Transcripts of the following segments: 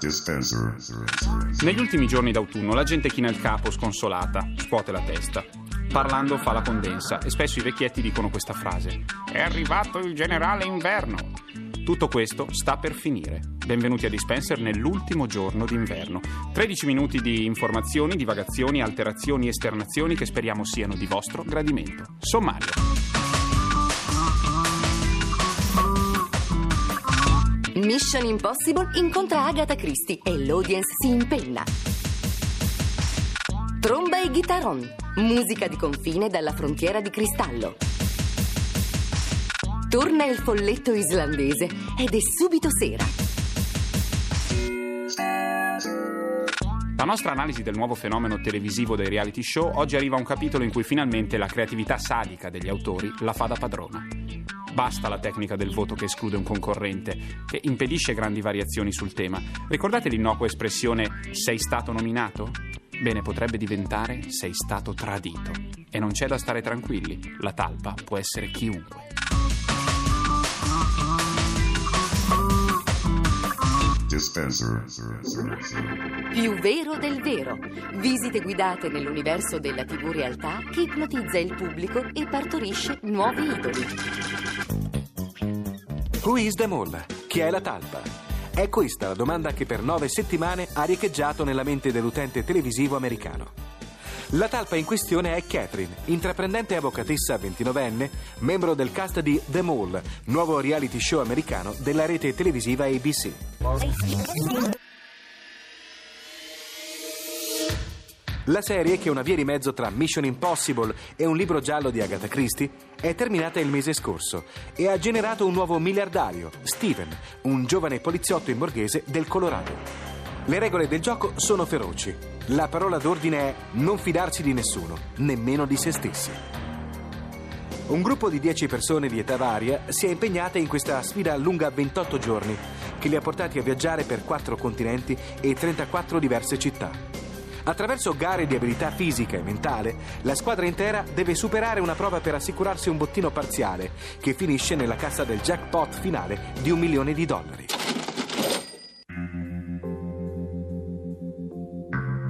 Dispenser. Negli ultimi giorni d'autunno la gente china il capo sconsolata, scuote la testa. Parlando fa la condensa e spesso i vecchietti dicono questa frase: È arrivato il generale inverno. Tutto questo sta per finire. Benvenuti a Dispenser nell'ultimo giorno d'inverno. 13 minuti di informazioni, divagazioni, alterazioni esternazioni che speriamo siano di vostro gradimento. Sommario. Mission Impossible incontra Agatha Christie e l'audience si impenna. Tromba e chitarron, musica di confine dalla frontiera di cristallo. Torna il folletto islandese ed è subito sera. La nostra analisi del nuovo fenomeno televisivo dei reality show oggi arriva a un capitolo in cui finalmente la creatività sadica degli autori la fa da padrona. Basta la tecnica del voto che esclude un concorrente, che impedisce grandi variazioni sul tema. Ricordate l'innocua espressione sei stato nominato? Bene, potrebbe diventare sei stato tradito. E non c'è da stare tranquilli, la talpa può essere chiunque. Più vero del vero. Visite guidate nell'universo della TV realtà che ipnotizza il pubblico e partorisce nuovi idoli. Who is the mole? Chi è la talpa? È questa la domanda che per nove settimane ha riecheggiato nella mente dell'utente televisivo americano. La talpa in questione è Catherine, intraprendente avvocatessa 29enne, membro del cast di The Mole, nuovo reality show americano della rete televisiva ABC. La serie, che è una via di mezzo tra Mission Impossible e un libro giallo di Agatha Christie, è terminata il mese scorso e ha generato un nuovo miliardario, Steven, un giovane poliziotto in borghese del Colorado. Le regole del gioco sono feroci. La parola d'ordine è non fidarsi di nessuno, nemmeno di se stessi. Un gruppo di 10 persone di età varia si è impegnata in questa sfida lunga 28 giorni, che li ha portati a viaggiare per 4 continenti e 34 diverse città. Attraverso gare di abilità fisica e mentale, la squadra intera deve superare una prova per assicurarsi un bottino parziale, che finisce nella cassa del jackpot finale di un milione di dollari.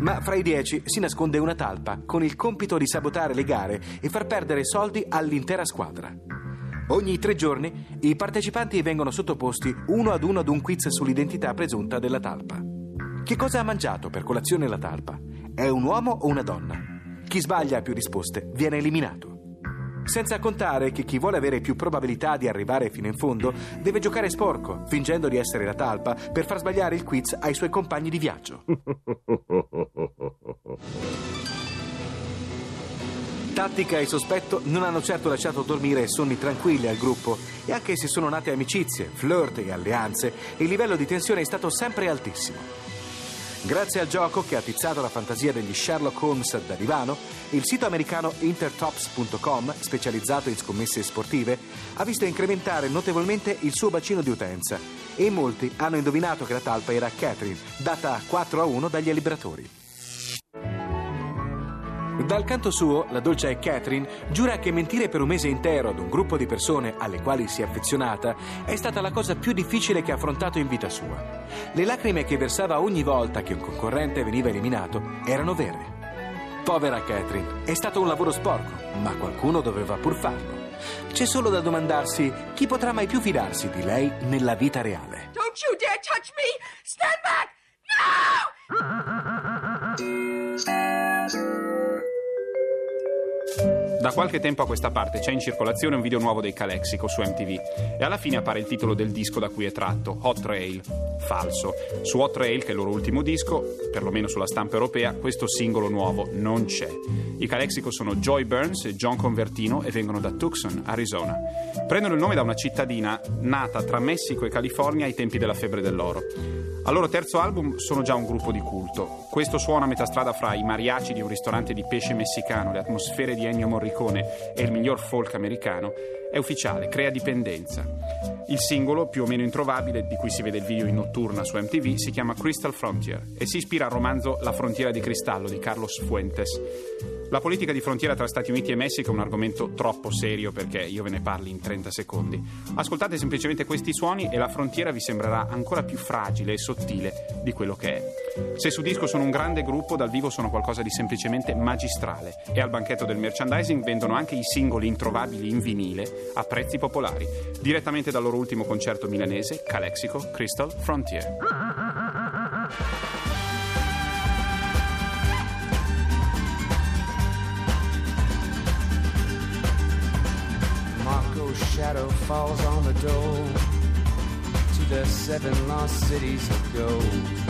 Ma fra i dieci si nasconde una talpa con il compito di sabotare le gare e far perdere soldi all'intera squadra. Ogni tre giorni i partecipanti vengono sottoposti uno ad uno ad un quiz sull'identità presunta della talpa. Che cosa ha mangiato per colazione la talpa? È un uomo o una donna? Chi sbaglia a più risposte viene eliminato. Senza contare che chi vuole avere più probabilità di arrivare fino in fondo deve giocare sporco, fingendo di essere la talpa per far sbagliare il quiz ai suoi compagni di viaggio. Tattica e sospetto non hanno certo lasciato dormire sonni tranquilli al gruppo e anche se sono nate amicizie, flirt e alleanze, il livello di tensione è stato sempre altissimo. Grazie al gioco che ha attizzato la fantasia degli Sherlock Holmes da divano, il sito americano intertops.com, specializzato in scommesse sportive, ha visto incrementare notevolmente il suo bacino di utenza e molti hanno indovinato che la talpa era Catherine, data 4 a 1 dagli liberatori. Dal canto suo, la dolce Catherine giura che mentire per un mese intero ad un gruppo di persone alle quali si è affezionata è stata la cosa più difficile che ha affrontato in vita sua. Le lacrime che versava ogni volta che un concorrente veniva eliminato erano vere. Povera Catherine, è stato un lavoro sporco, ma qualcuno doveva pur farlo. C'è solo da domandarsi chi potrà mai più fidarsi di lei nella vita reale. Don't you dare touch me! Stand back! No! Da qualche tempo a questa parte c'è in circolazione un video nuovo dei Calexico su MTV e alla fine appare il titolo del disco da cui è tratto, Hot Rail. Falso. Su Hot Rail, che è il loro ultimo disco, perlomeno sulla stampa europea, questo singolo nuovo non c'è. I Calexico sono Joy Burns e John Convertino e vengono da Tucson, Arizona. Prendono il nome da una cittadina nata tra Messico e California ai tempi della febbre dell'oro. Al loro terzo album sono già un gruppo di culto. Questo suona a metà strada fra i mariachi di un ristorante di pesce messicano, le atmosfere di Ennio Morricone e il miglior folk americano. È ufficiale, crea dipendenza. Il singolo, più o meno introvabile, di cui si vede il video in notturna su MTV, si chiama Crystal Frontier e si ispira al romanzo La frontiera di cristallo di Carlos Fuentes. La politica di frontiera tra Stati Uniti e Messico è un argomento troppo serio perché io ve ne parli in 30 secondi. Ascoltate semplicemente questi suoni e la frontiera vi sembrerà ancora più fragile e sottile di quello che è. Se su disco sono un grande gruppo, dal vivo sono qualcosa di semplicemente magistrale e al banchetto del merchandising vendono anche i singoli introvabili in vinile a prezzi popolari, direttamente dal loro ultimo concerto milanese, Calexico Crystal Frontier. Shadow falls on the door to the seven lost cities of gold.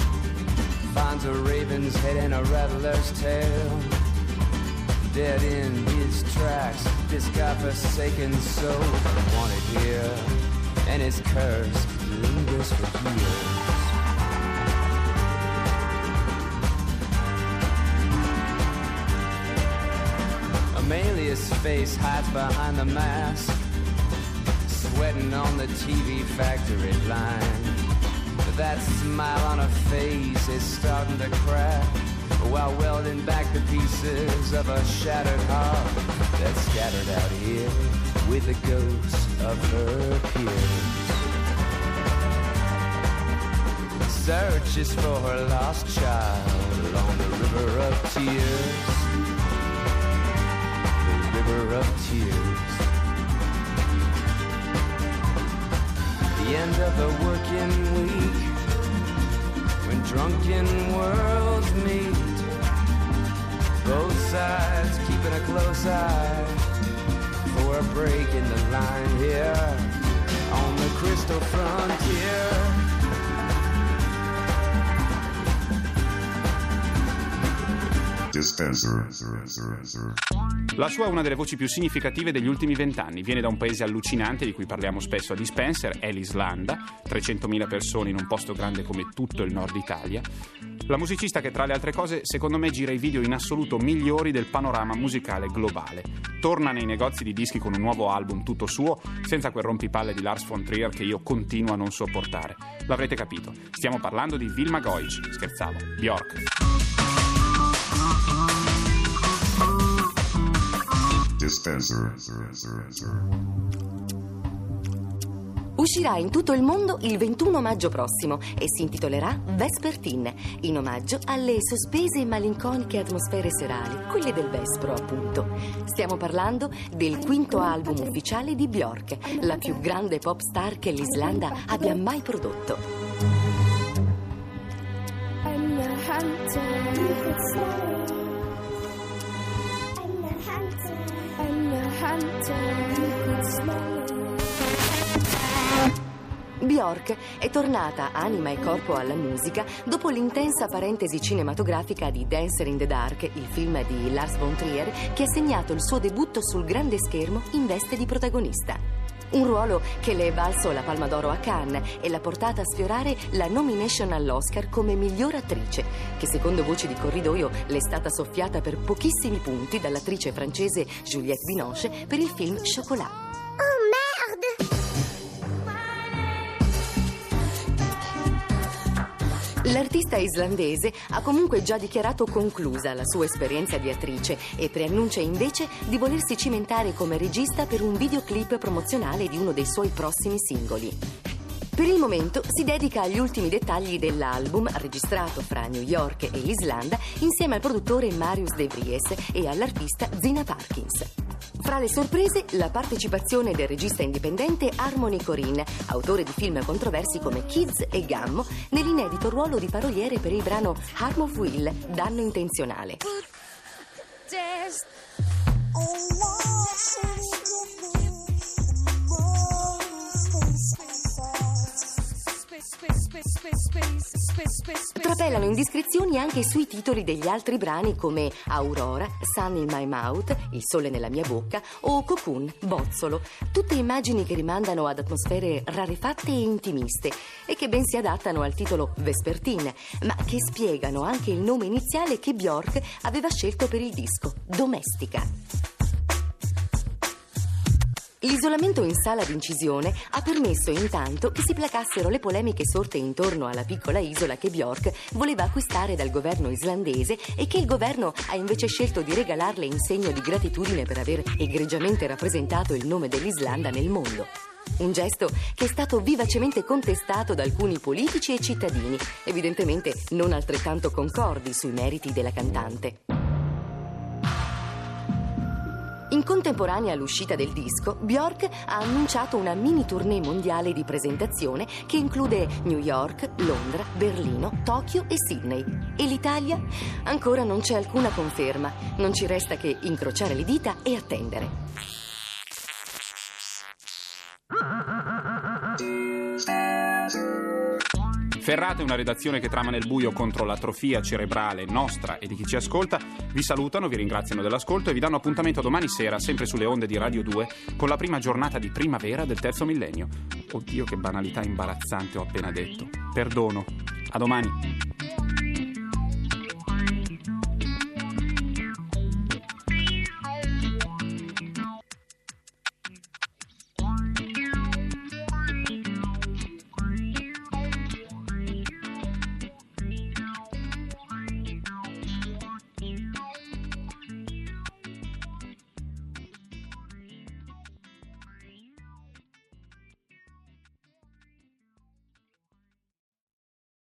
Finds a raven's head and a rattler's tail. Dead in his tracks, this godforsaken soul wanted here, and his curse lingers for years. Amelia's face hides behind the mask, sweating on the TV factory line. That smile on her face is starting to crack while welding back the pieces of a shattered heart that's scattered out here with the ghosts of her peers. Searches for her lost child along the river of tears The river of tears. The end of the working week, drunken worlds meet. Both sides keeping a close eye for a break in the line here on the crystal frontier. Dispenser. La sua è una delle voci più significative degli ultimi vent'anni. Viene da un paese allucinante di cui parliamo spesso a Dispenser, è l'Islanda, 300.000 persone in un posto grande come tutto il nord Italia. La musicista che tra le altre cose secondo me gira i video in assoluto migliori del panorama musicale globale. Torna nei negozi di dischi con un nuovo album tutto suo, senza quel rompipalle di Lars von Trier che io continuo a non sopportare. L'avrete capito, stiamo parlando di Vilma Goich, scherzavo, Bjork. Dispenser. Uscirà in tutto il mondo il 21 maggio prossimo e si intitolerà Vespertine, in omaggio alle sospese e malinconiche atmosfere serali, quelle del Vespro appunto. Stiamo parlando del quinto album ufficiale di Bjork, la più grande pop star che l'Islanda abbia mai prodotto. I'm Bjork è tornata anima e corpo alla musica dopo l'intensa parentesi cinematografica di Dancer in the Dark, il film di Lars von Trier, che ha segnato il suo debutto sul grande schermo in veste di protagonista. Un ruolo che le è valso la Palma d'Oro a Cannes e l'ha portata a sfiorare la nomination all'Oscar come miglior attrice, che secondo voci di corridoio le è stata soffiata per pochissimi punti dall'attrice francese Juliette Binoche per il film Chocolat. L'artista islandese ha comunque già dichiarato conclusa la sua esperienza di attrice e preannuncia invece di volersi cimentare come regista per un videoclip promozionale di uno dei suoi prossimi singoli. Per il momento si dedica agli ultimi dettagli dell'album registrato fra New York e l'Islanda insieme al produttore Marius De Vries e all'artista Zina Parkins. Fra le sorprese, la partecipazione del regista indipendente Harmony Corinne, autore di film controversi come Kids e Gammo, nell'inedito ruolo di paroliere per il brano Harm of Will, danno intenzionale. Trapelano indiscrezioni anche sui titoli degli altri brani come Aurora, Sun in My Mouth, Il sole nella mia bocca o Cocoon, Bozzolo. Tutte immagini che rimandano ad atmosfere rarefatte e intimiste e che ben si adattano al titolo Vespertine, ma che spiegano anche il nome iniziale che Bjork aveva scelto per il disco, Domestica. L'isolamento in sala d'incisione ha permesso intanto che si placassero le polemiche sorte intorno alla piccola isola che Bjork voleva acquistare dal governo islandese e che il governo ha invece scelto di regalarle in segno di gratitudine per aver egregiamente rappresentato il nome dell'Islanda nel mondo. Un gesto che è stato vivacemente contestato da alcuni politici e cittadini, evidentemente non altrettanto concordi sui meriti della cantante. In contemporanea all'uscita del disco, Bjork ha annunciato una mini tournée mondiale di presentazione che include New York, Londra, Berlino, Tokyo e Sydney. E l'Italia? Ancora non c'è alcuna conferma. Non ci resta che incrociare le dita e attendere. Ferrate, una redazione che trama nel buio contro l'atrofia cerebrale nostra e di chi ci ascolta, vi salutano, vi ringraziano dell'ascolto e vi danno appuntamento domani sera, sempre sulle onde di Radio 2, con la prima giornata di primavera del terzo millennio. Oddio, che banalità imbarazzante ho appena detto. Perdono. A domani.